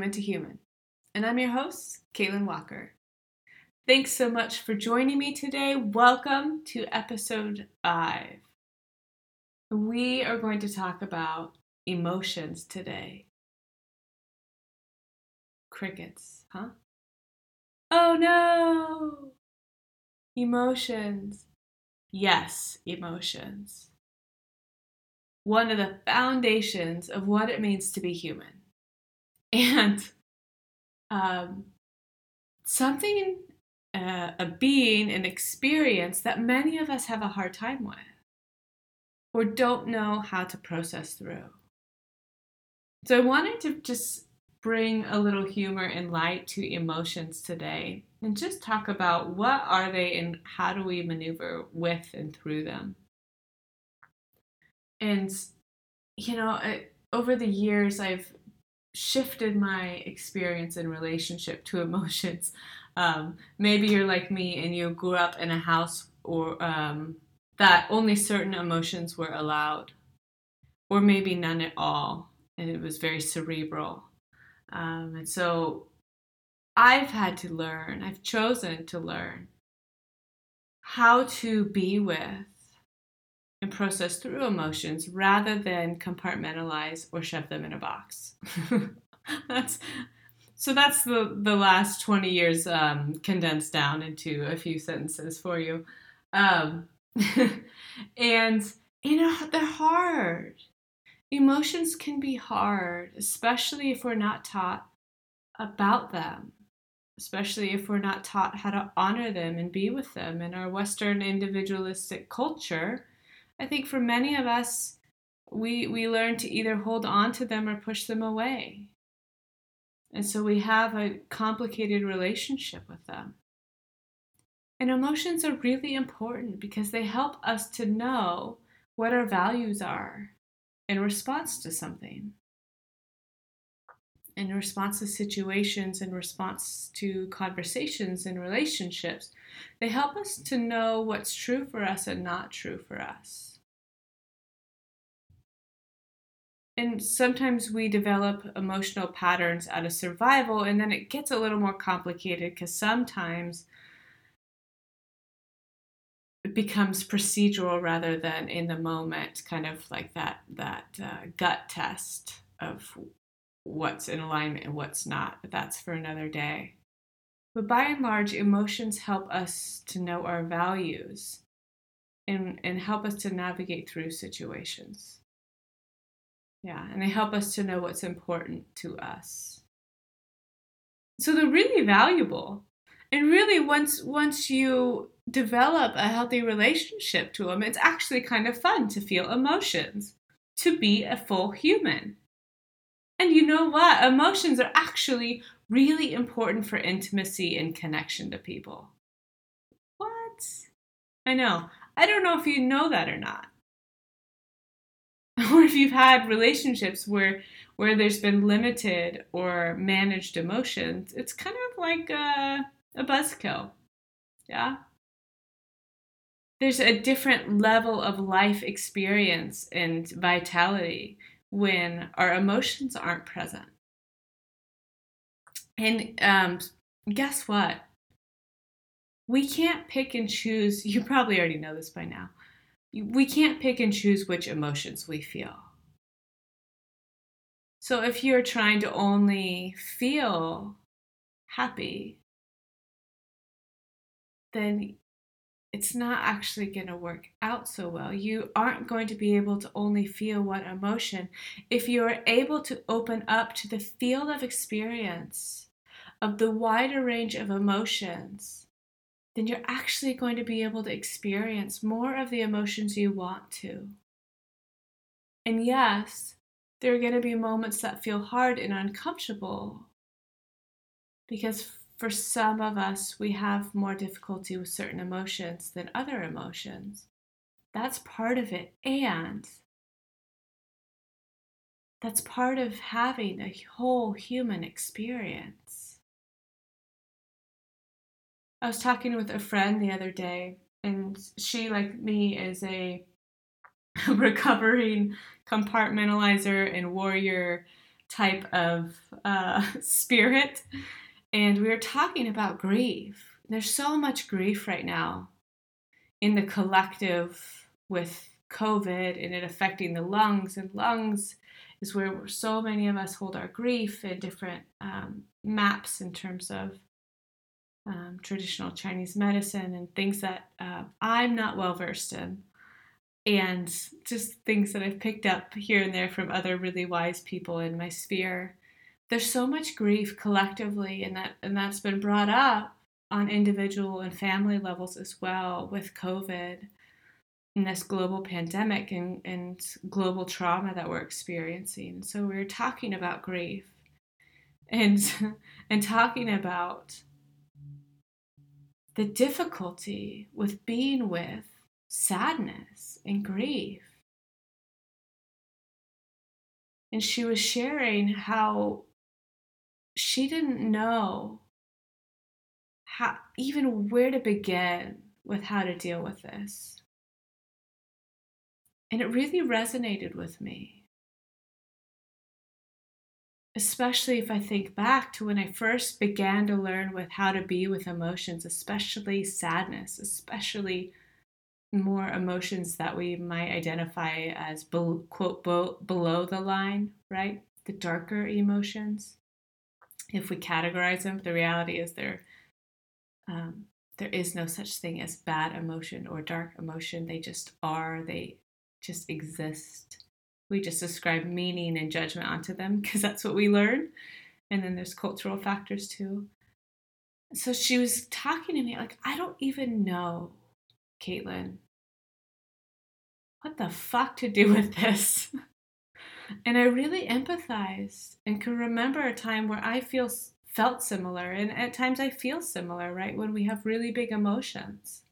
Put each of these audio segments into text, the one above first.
Human to Human, and I'm your host, Caitlin Walker. Thanks so much for joining me today. Welcome to episode five. We are going to talk about emotions today. Crickets, huh? Oh no! Emotions. Yes, emotions. One of the foundations of what it means to be human. And um, something, uh, a being, an experience that many of us have a hard time with or don't know how to process through. So I wanted to just bring a little humor and light to emotions today and just talk about what are they and how do we maneuver with and through them. And you know, I, over the years I've shifted my experience in relationship to emotions. Um, maybe you're like me and you grew up in a house or um, that only certain emotions were allowed, or maybe none at all, and it was very cerebral. Um, and so I've had to learn, I've chosen to learn how to be with and process through emotions rather than compartmentalize or shove them in a box. that's so that's the the last 20 years um, condensed down into a few sentences for you. Um, and you know they're hard. Emotions can be hard especially if we're not taught about them especially if we're not taught how to honor them and be with them in our western individualistic culture I think for many of us, we, we learn to either hold on to them or push them away. And so we have a complicated relationship with them. And emotions are really important because they help us to know what our values are in response to something, in response to situations, in response to conversations and relationships. They help us to know what's true for us and not true for us. and sometimes we develop emotional patterns out of survival and then it gets a little more complicated because sometimes it becomes procedural rather than in the moment kind of like that that uh, gut test of what's in alignment and what's not but that's for another day but by and large emotions help us to know our values and, and help us to navigate through situations yeah, and they help us to know what's important to us. So they're really valuable. And really once once you develop a healthy relationship to them, it's actually kind of fun to feel emotions, to be a full human. And you know what? Emotions are actually really important for intimacy and connection to people. What? I know. I don't know if you know that or not. or if you've had relationships where where there's been limited or managed emotions, it's kind of like a, a buzzkill. Yeah. There's a different level of life experience and vitality when our emotions aren't present. And um, guess what? We can't pick and choose. You probably already know this by now we can't pick and choose which emotions we feel. So if you're trying to only feel happy, then it's not actually going to work out so well. You aren't going to be able to only feel one emotion. If you are able to open up to the field of experience of the wider range of emotions, then you're actually going to be able to experience more of the emotions you want to. And yes, there are going to be moments that feel hard and uncomfortable because for some of us, we have more difficulty with certain emotions than other emotions. That's part of it. And that's part of having a whole human experience. I was talking with a friend the other day, and she, like me, is a recovering compartmentalizer and warrior type of uh, spirit. And we were talking about grief. There's so much grief right now in the collective with COVID and it affecting the lungs, and lungs is where so many of us hold our grief in different um, maps in terms of um, traditional Chinese medicine and things that uh, I'm not well versed in, and just things that I've picked up here and there from other really wise people in my sphere. There's so much grief collectively, and that and that's been brought up on individual and family levels as well with COVID and this global pandemic and, and global trauma that we're experiencing. So we are talking about grief and and talking about the difficulty with being with sadness and grief. And she was sharing how she didn't know how even where to begin with how to deal with this. And it really resonated with me. Especially if I think back to when I first began to learn with how to be with emotions, especially sadness, especially more emotions that we might identify as quote below the line, right? The darker emotions. If we categorize them, the reality is there um, there is no such thing as bad emotion or dark emotion. They just are. They just exist. We just ascribe meaning and judgment onto them because that's what we learn. And then there's cultural factors too. So she was talking to me like, I don't even know, Caitlin, what the fuck to do with this. and I really empathized and can remember a time where I feel felt similar and at times I feel similar, right? When we have really big emotions.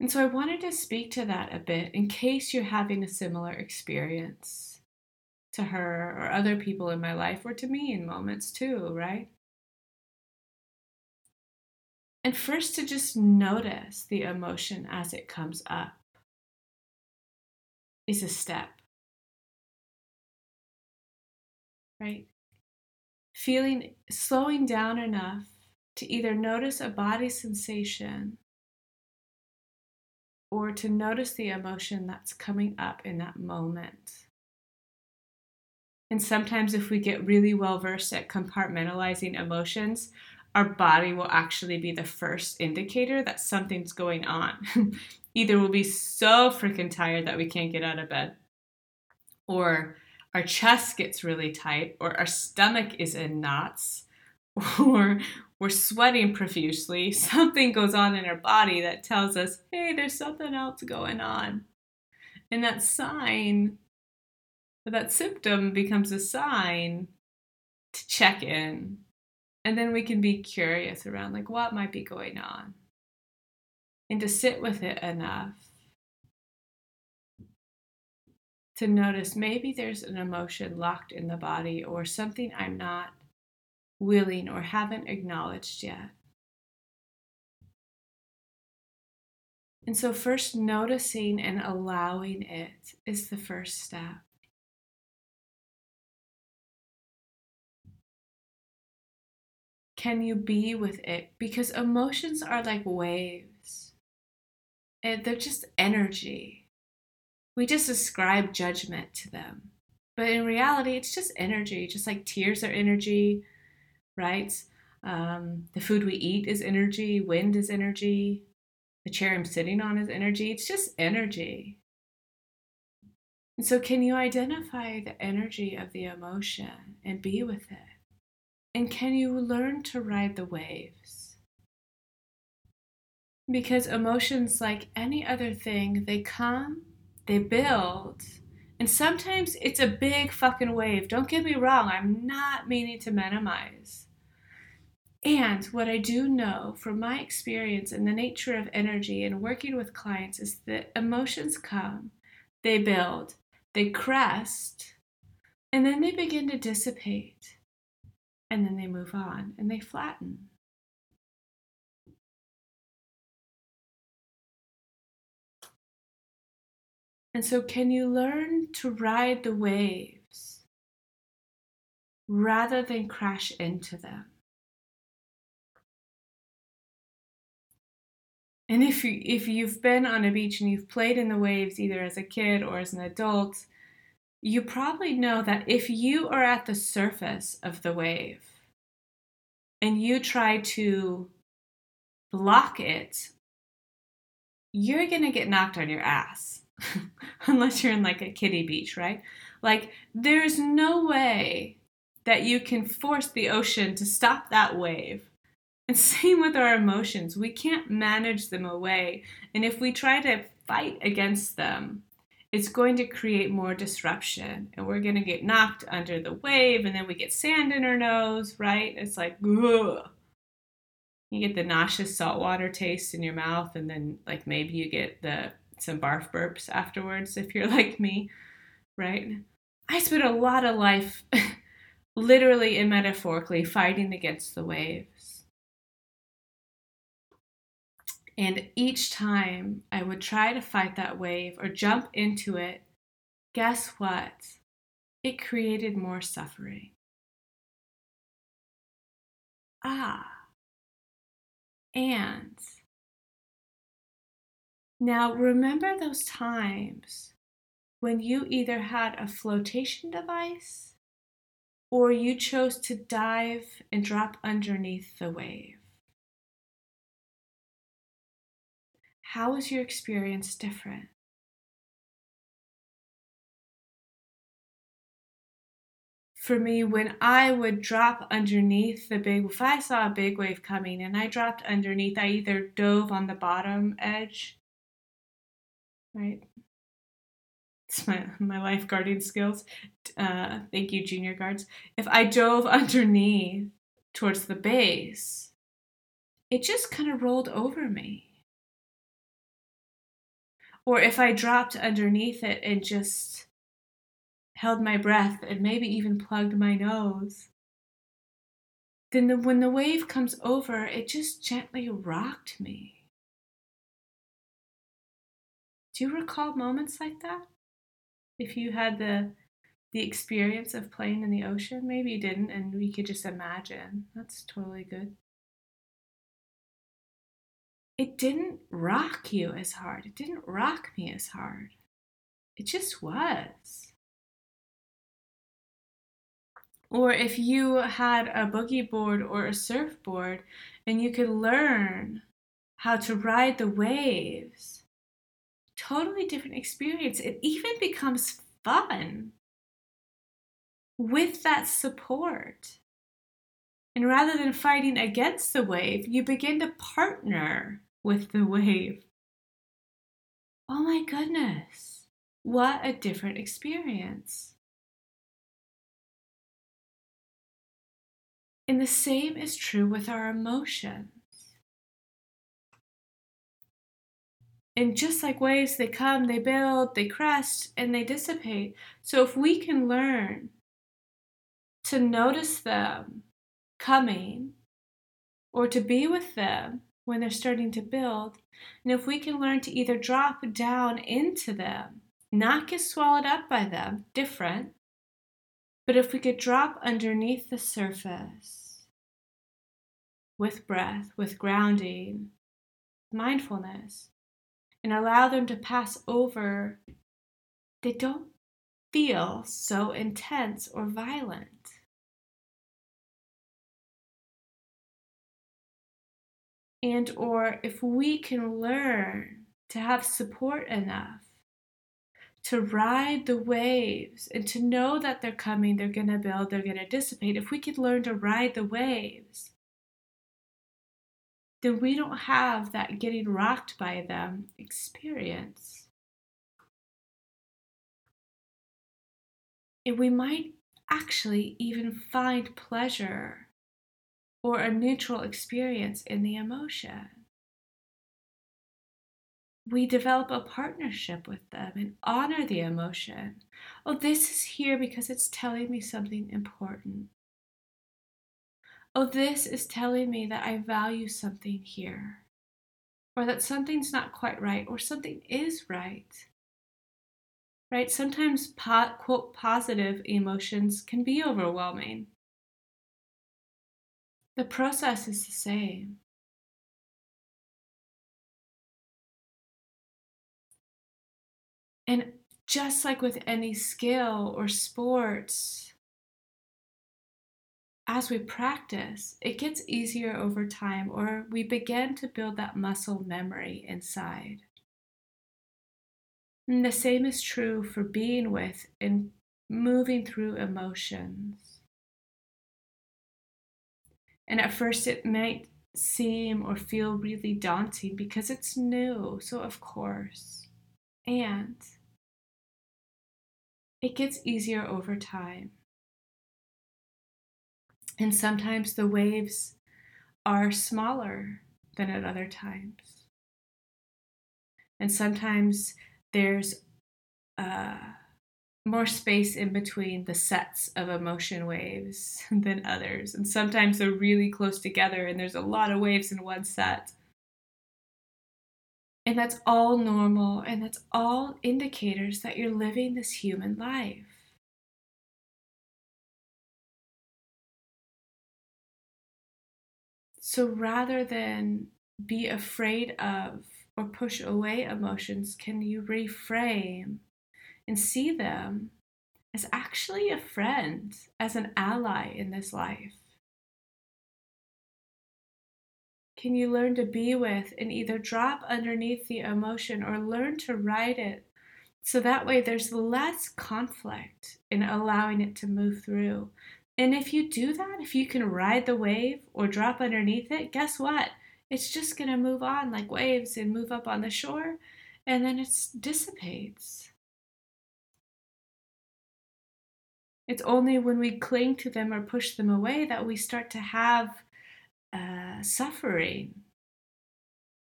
And so I wanted to speak to that a bit in case you're having a similar experience to her or other people in my life or to me in moments too, right? And first to just notice the emotion as it comes up is a step. Right? Feeling, slowing down enough to either notice a body sensation or to notice the emotion that's coming up in that moment. And sometimes, if we get really well versed at compartmentalizing emotions, our body will actually be the first indicator that something's going on. Either we'll be so freaking tired that we can't get out of bed, or our chest gets really tight, or our stomach is in knots, or we're sweating profusely, something goes on in our body that tells us, hey, there's something else going on. And that sign, that symptom becomes a sign to check in. And then we can be curious around, like, what might be going on? And to sit with it enough to notice maybe there's an emotion locked in the body or something I'm not willing, or haven't acknowledged yet. And so, first noticing and allowing it is the first step. Can you be with it? Because emotions are like waves, they're just energy. We just ascribe judgment to them. But in reality, it's just energy, just like tears are energy, right? Um, the food we eat is energy, wind is energy, the chair I'm sitting on is energy. It's just energy. And so, can you identify the energy of the emotion and be with it? And can you learn to ride the waves? Because emotions, like any other thing, they come, they build, and sometimes it's a big fucking wave. Don't get me wrong, I'm not meaning to minimize. And what I do know from my experience in the nature of energy and working with clients is that emotions come, they build, they crest, and then they begin to dissipate. And then they move on and they flatten. And so, can you learn to ride the waves? rather than crash into them. And if you if you've been on a beach and you've played in the waves either as a kid or as an adult, you probably know that if you are at the surface of the wave and you try to block it, you're going to get knocked on your ass. Unless you're in like a kiddie beach, right? Like there's no way that you can force the ocean to stop that wave and same with our emotions. We can't manage them away. And if we try to fight against them, it's going to create more disruption. And we're going to get knocked under the wave, and then we get sand in our nose, right? It's like, ugh. You get the nauseous saltwater taste in your mouth, and then, like, maybe you get the some barf burps afterwards if you're like me, right? I spent a lot of life, literally and metaphorically, fighting against the waves And each time I would try to fight that wave or jump into it, guess what? It created more suffering. Ah. And now remember those times when you either had a flotation device or you chose to dive and drop underneath the wave. How is your experience different? For me, when I would drop underneath the big, if I saw a big wave coming and I dropped underneath, I either dove on the bottom edge, right? It's my, my lifeguarding skills. Uh, thank you, junior guards. If I dove underneath towards the base, it just kind of rolled over me. Or if I dropped underneath it and just held my breath and maybe even plugged my nose, then the, when the wave comes over, it just gently rocked me. Do you recall moments like that? If you had the the experience of playing in the ocean, maybe you didn't, and we could just imagine. That's totally good it didn't rock you as hard. It didn't rock me as hard. It just was. Or if you had a boogie board or a surfboard and you could learn how to ride the waves, totally different experience. It even becomes fun with that support. And rather than fighting against the wave, you begin to partner with the wave. Oh my goodness, what a different experience. And the same is true with our emotions. And just like waves, they come, they build, they crest, and they dissipate. So if we can learn to notice them coming or to be with them when they're starting to build. And if we can learn to either drop down into them, not get swallowed up by them, different, but if we could drop underneath the surface with breath, with grounding, mindfulness, and allow them to pass over, they don't feel so intense or violent. and or if we can learn to have support enough to ride the waves and to know that they're coming, they're going to build, they're going to dissipate, if we could learn to ride the waves, then we don't have that getting rocked by them experience. And we might actually even find pleasure or a neutral experience in the emotion. We develop a partnership with them and honor the emotion. Oh, this is here because it's telling me something important. Oh, this is telling me that I value something here, or that something's not quite right, or something is right. Right? Sometimes, po- quote, positive emotions can be overwhelming The process is the same. And just like with any skill or sports, as we practice, it gets easier over time, or we begin to build that muscle memory inside. And the same is true for being with and moving through emotions. And at first, it might seem or feel really daunting because it's new, so of course. And it gets easier over time. And sometimes the waves are smaller than at other times. And sometimes there's uh, more space in between the sets of emotion waves than others. And sometimes they're really close together and there's a lot of waves in one set. And that's all normal and that's all indicators that you're living this human life. So rather than be afraid of or push away emotions, can you reframe and see them as actually a friend, as an ally in this life? Can you learn to be with and either drop underneath the emotion or learn to ride it so that way there's less conflict in allowing it to move through? And if you do that, if you can ride the wave or drop underneath it, guess what? it's just going to move on like waves and move up on the shore and then it dissipates. It's only when we cling to them or push them away that we start to have uh, suffering.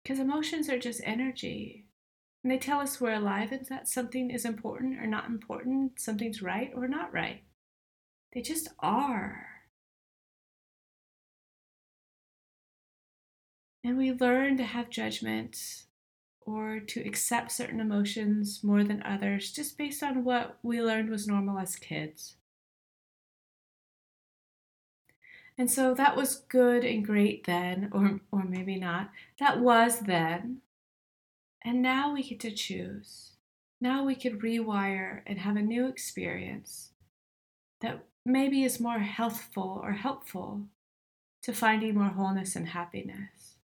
Because emotions are just energy. And they tell us we're alive and that something is important or not important, something's right or not right. They just are. And we learn to have judgment or to accept certain emotions more than others just based on what we learned was normal as kids. And so that was good and great then, or, or maybe not. That was then. And now we get to choose. Now we could rewire and have a new experience that maybe is more healthful or helpful to finding more wholeness and happiness.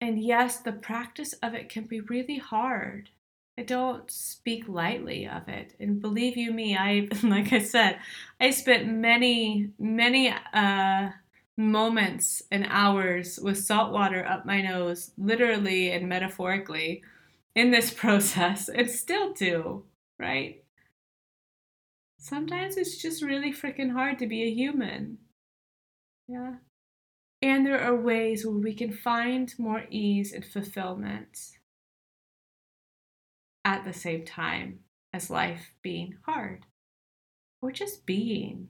And yes, the practice of it can be really hard. I don't speak lightly of it. And believe you me, I like I said, I spent many, many uh, moments and hours with salt water up my nose, literally and metaphorically, in this process, and still do, right? Sometimes it's just really freaking hard to be a human. Yeah. And there are ways where we can find more ease and fulfillment at the same time as life being hard or just being,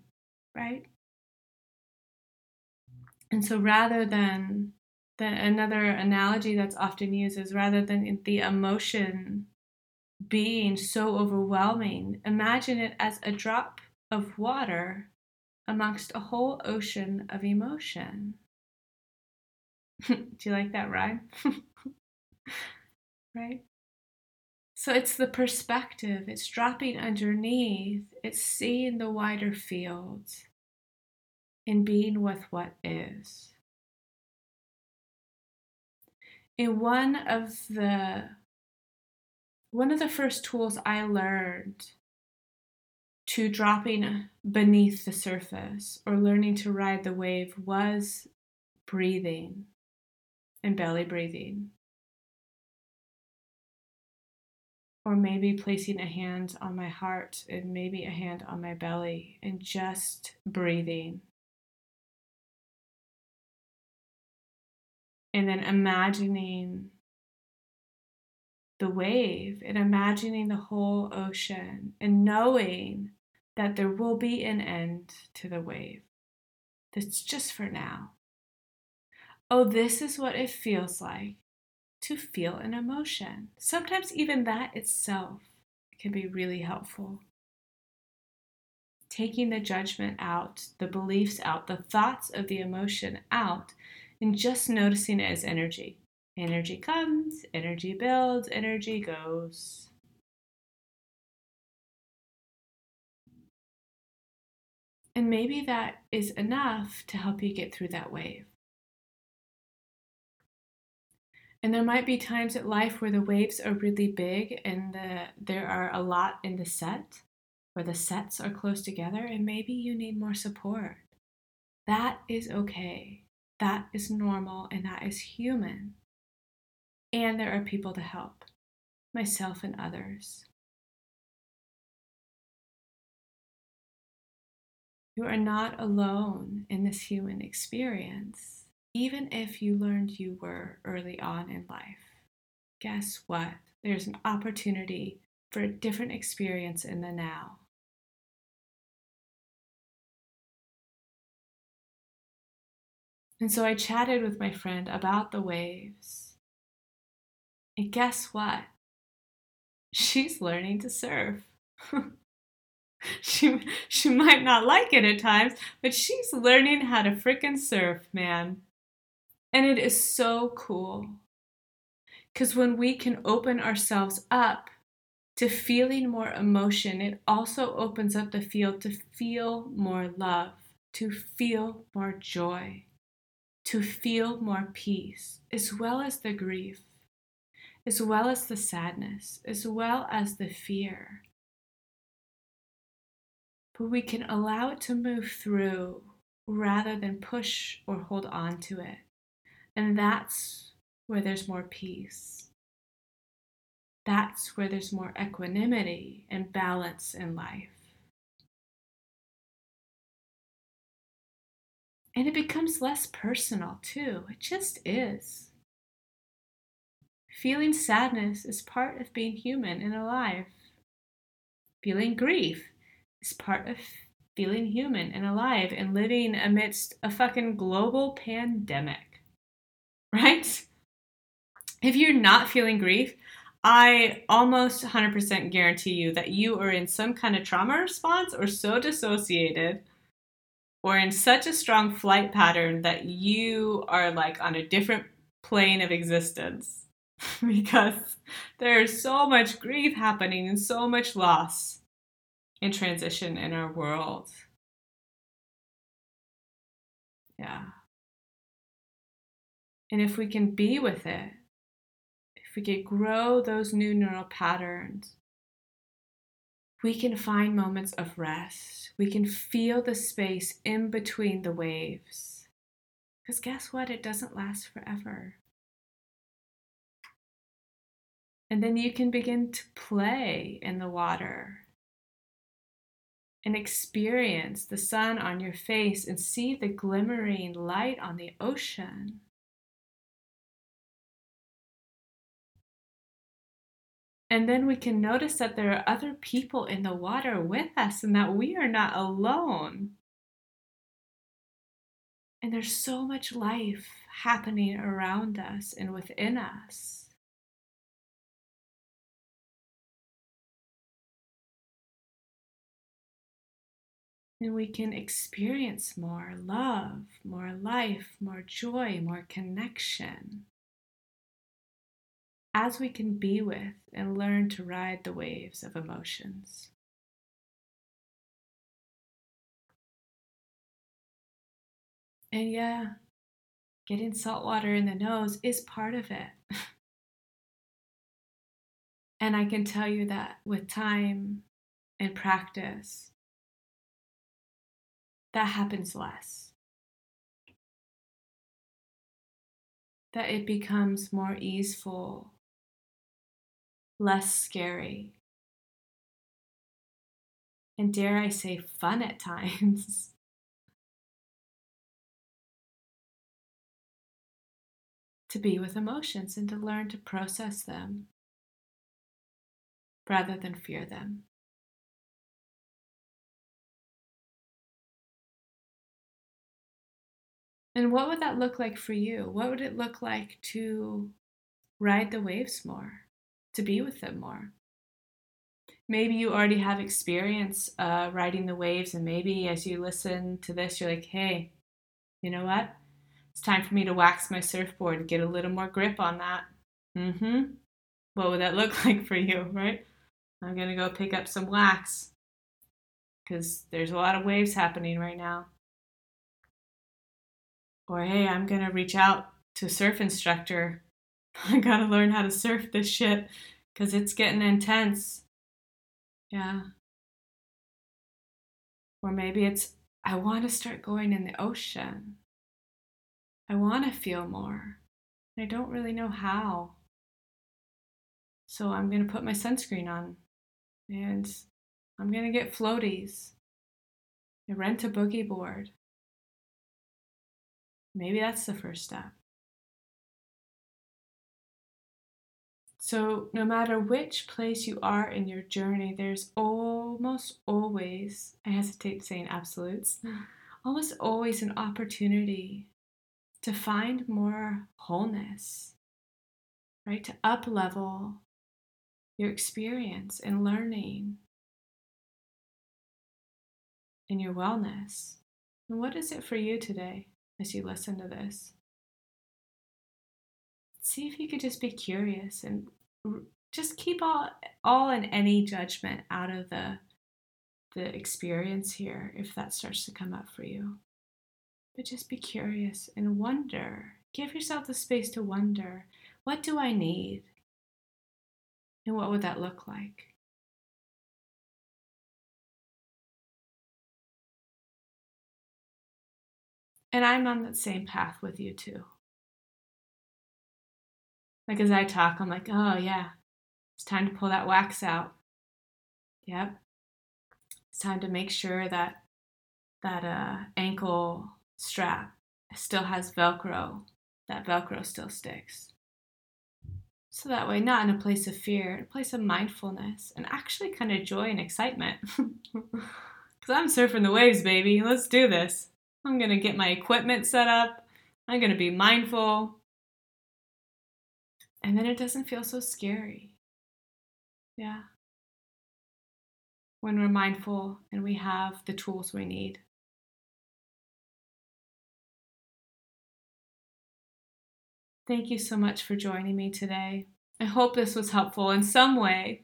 right? And so rather than the, another analogy that's often used is rather than the emotion being so overwhelming, imagine it as a drop of water amongst a whole ocean of emotion. Do you like that rhyme? right? So it's the perspective, it's dropping underneath, it's seeing the wider field in being with what is. In one of the one of the first tools I learned to dropping beneath the surface or learning to ride the wave was breathing and belly breathing. Or maybe placing a hand on my heart and maybe a hand on my belly and just breathing. And then imagining the wave and imagining the whole ocean and knowing that there will be an end to the wave. That's just for now. Oh, this is what it feels like to feel an emotion. Sometimes even that itself can be really helpful. taking the judgment out, the beliefs out, the thoughts of the emotion out, and just noticing it as energy. Energy comes, energy builds, energy goes. And maybe that is enough to help you get through that wave. And there might be times at life where the waves are really big and the, there are a lot in the set, where the sets are close together, and maybe you need more support. That is okay. That is normal and that is human. And there are people to help, myself and others. You are not alone in this human experience, even if you learned you were early on in life. Guess what? There's an opportunity for a different experience in the now. And so I chatted with my friend about the waves. And guess what? She's learning to surf. she she might not like it at times, but she's learning how to frickin' surf, man. And it is so cool. Cuz when we can open ourselves up to feeling more emotion, it also opens up the field to feel more love, to feel more joy to feel more peace, as well as the grief, as well as the sadness, as well as the fear. But we can allow it to move through rather than push or hold on to it. And that's where there's more peace. That's where there's more equanimity and balance in life. And it becomes less personal too. It just is. Feeling sadness is part of being human and alive. Feeling grief is part of feeling human and alive and living amidst a fucking global pandemic. Right? If you're not feeling grief, I almost 100% guarantee you that you are in some kind of trauma response or so dissociated or in such a strong flight pattern that you are like on a different plane of existence because there's so much grief happening and so much loss and transition in our world. Yeah. And if we can be with it, if we can grow those new neural patterns, we can find moments of rest. We can feel the space in between the waves. Because guess what? It doesn't last forever. And then you can begin to play in the water and experience the sun on your face and see the glimmering light on the ocean. And then we can notice that there are other people in the water with us and that we are not alone. And there's so much life happening around us and within us. And we can experience more love, more life, more joy, more connection as we can be with and learn to ride the waves of emotions. And yeah, getting salt water in the nose is part of it. and I can tell you that with time and practice, that happens less. That it becomes more easeful less scary, and dare I say, fun at times. to be with emotions and to learn to process them rather than fear them. And what would that look like for you? What would it look like to ride the waves more? To be with them more. maybe you already have experience uh, riding the waves, and maybe as you listen to this, you're like, hey, you know what? It's time for me to wax my surfboard, and get a little more grip on that. Mm hmm. What would that look like for you, right? I'm going to go pick up some wax because there's a lot of waves happening right now. Or, hey, I'm going to reach out to a surf instructor. I got to learn how to surf this shit because it's getting intense. Yeah. Or maybe it's, I want to start going in the ocean. I want to feel more. I don't really know how. So I'm to put my sunscreen on and I'm to get floaties. I rent a boogie board. Maybe that's the first step. So, no matter which place you are in your journey, there's almost always, I hesitate saying absolutes, almost always an opportunity to find more wholeness, right? To up level your experience and learning and your wellness. And what is it for you today as you listen to this? See if you could just be curious and just keep all all and any judgment out of the the experience here if that starts to come up for you. But just be curious and wonder. Give yourself the space to wonder what do I need? And what would that look like? And I'm on that same path with you too. Like as I talk, I'm like, oh yeah, it's time to pull that wax out. Yep. It's time to make sure that that uh, ankle strap still has Velcro. That Velcro still sticks. So that way, not in a place of fear, in a place of mindfulness and actually kind of joy and excitement. Because I'm surfing the waves, baby. Let's do this. I'm going to get my equipment set up. I'm going to be mindful. And then it doesn't feel so scary. Yeah. When we're mindful and we have the tools we need. Thank you so much for joining me today. I hope this was helpful in some way,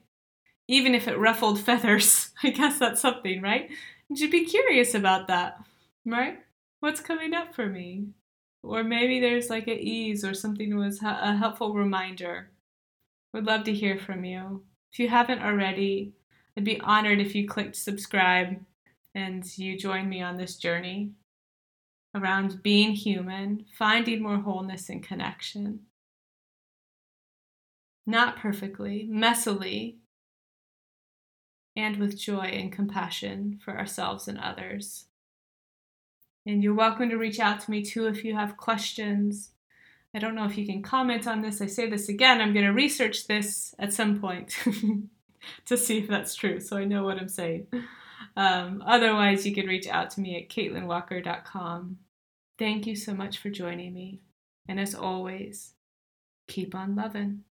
even if it ruffled feathers. I guess that's something, right? You should be curious about that, right? What's coming up for me? Or maybe there's like an ease or something was a helpful reminder. Would love to hear from you. If you haven't already, I'd be honored if you clicked subscribe and you join me on this journey around being human, finding more wholeness and connection. Not perfectly, messily, and with joy and compassion for ourselves and others. And you're welcome to reach out to me too if you have questions. I don't know if you can comment on this. I say this again, I'm going to research this at some point to see if that's true so I know what I'm saying. Um, otherwise, you can reach out to me at caitlinwalker.com. Thank you so much for joining me. And as always, keep on loving.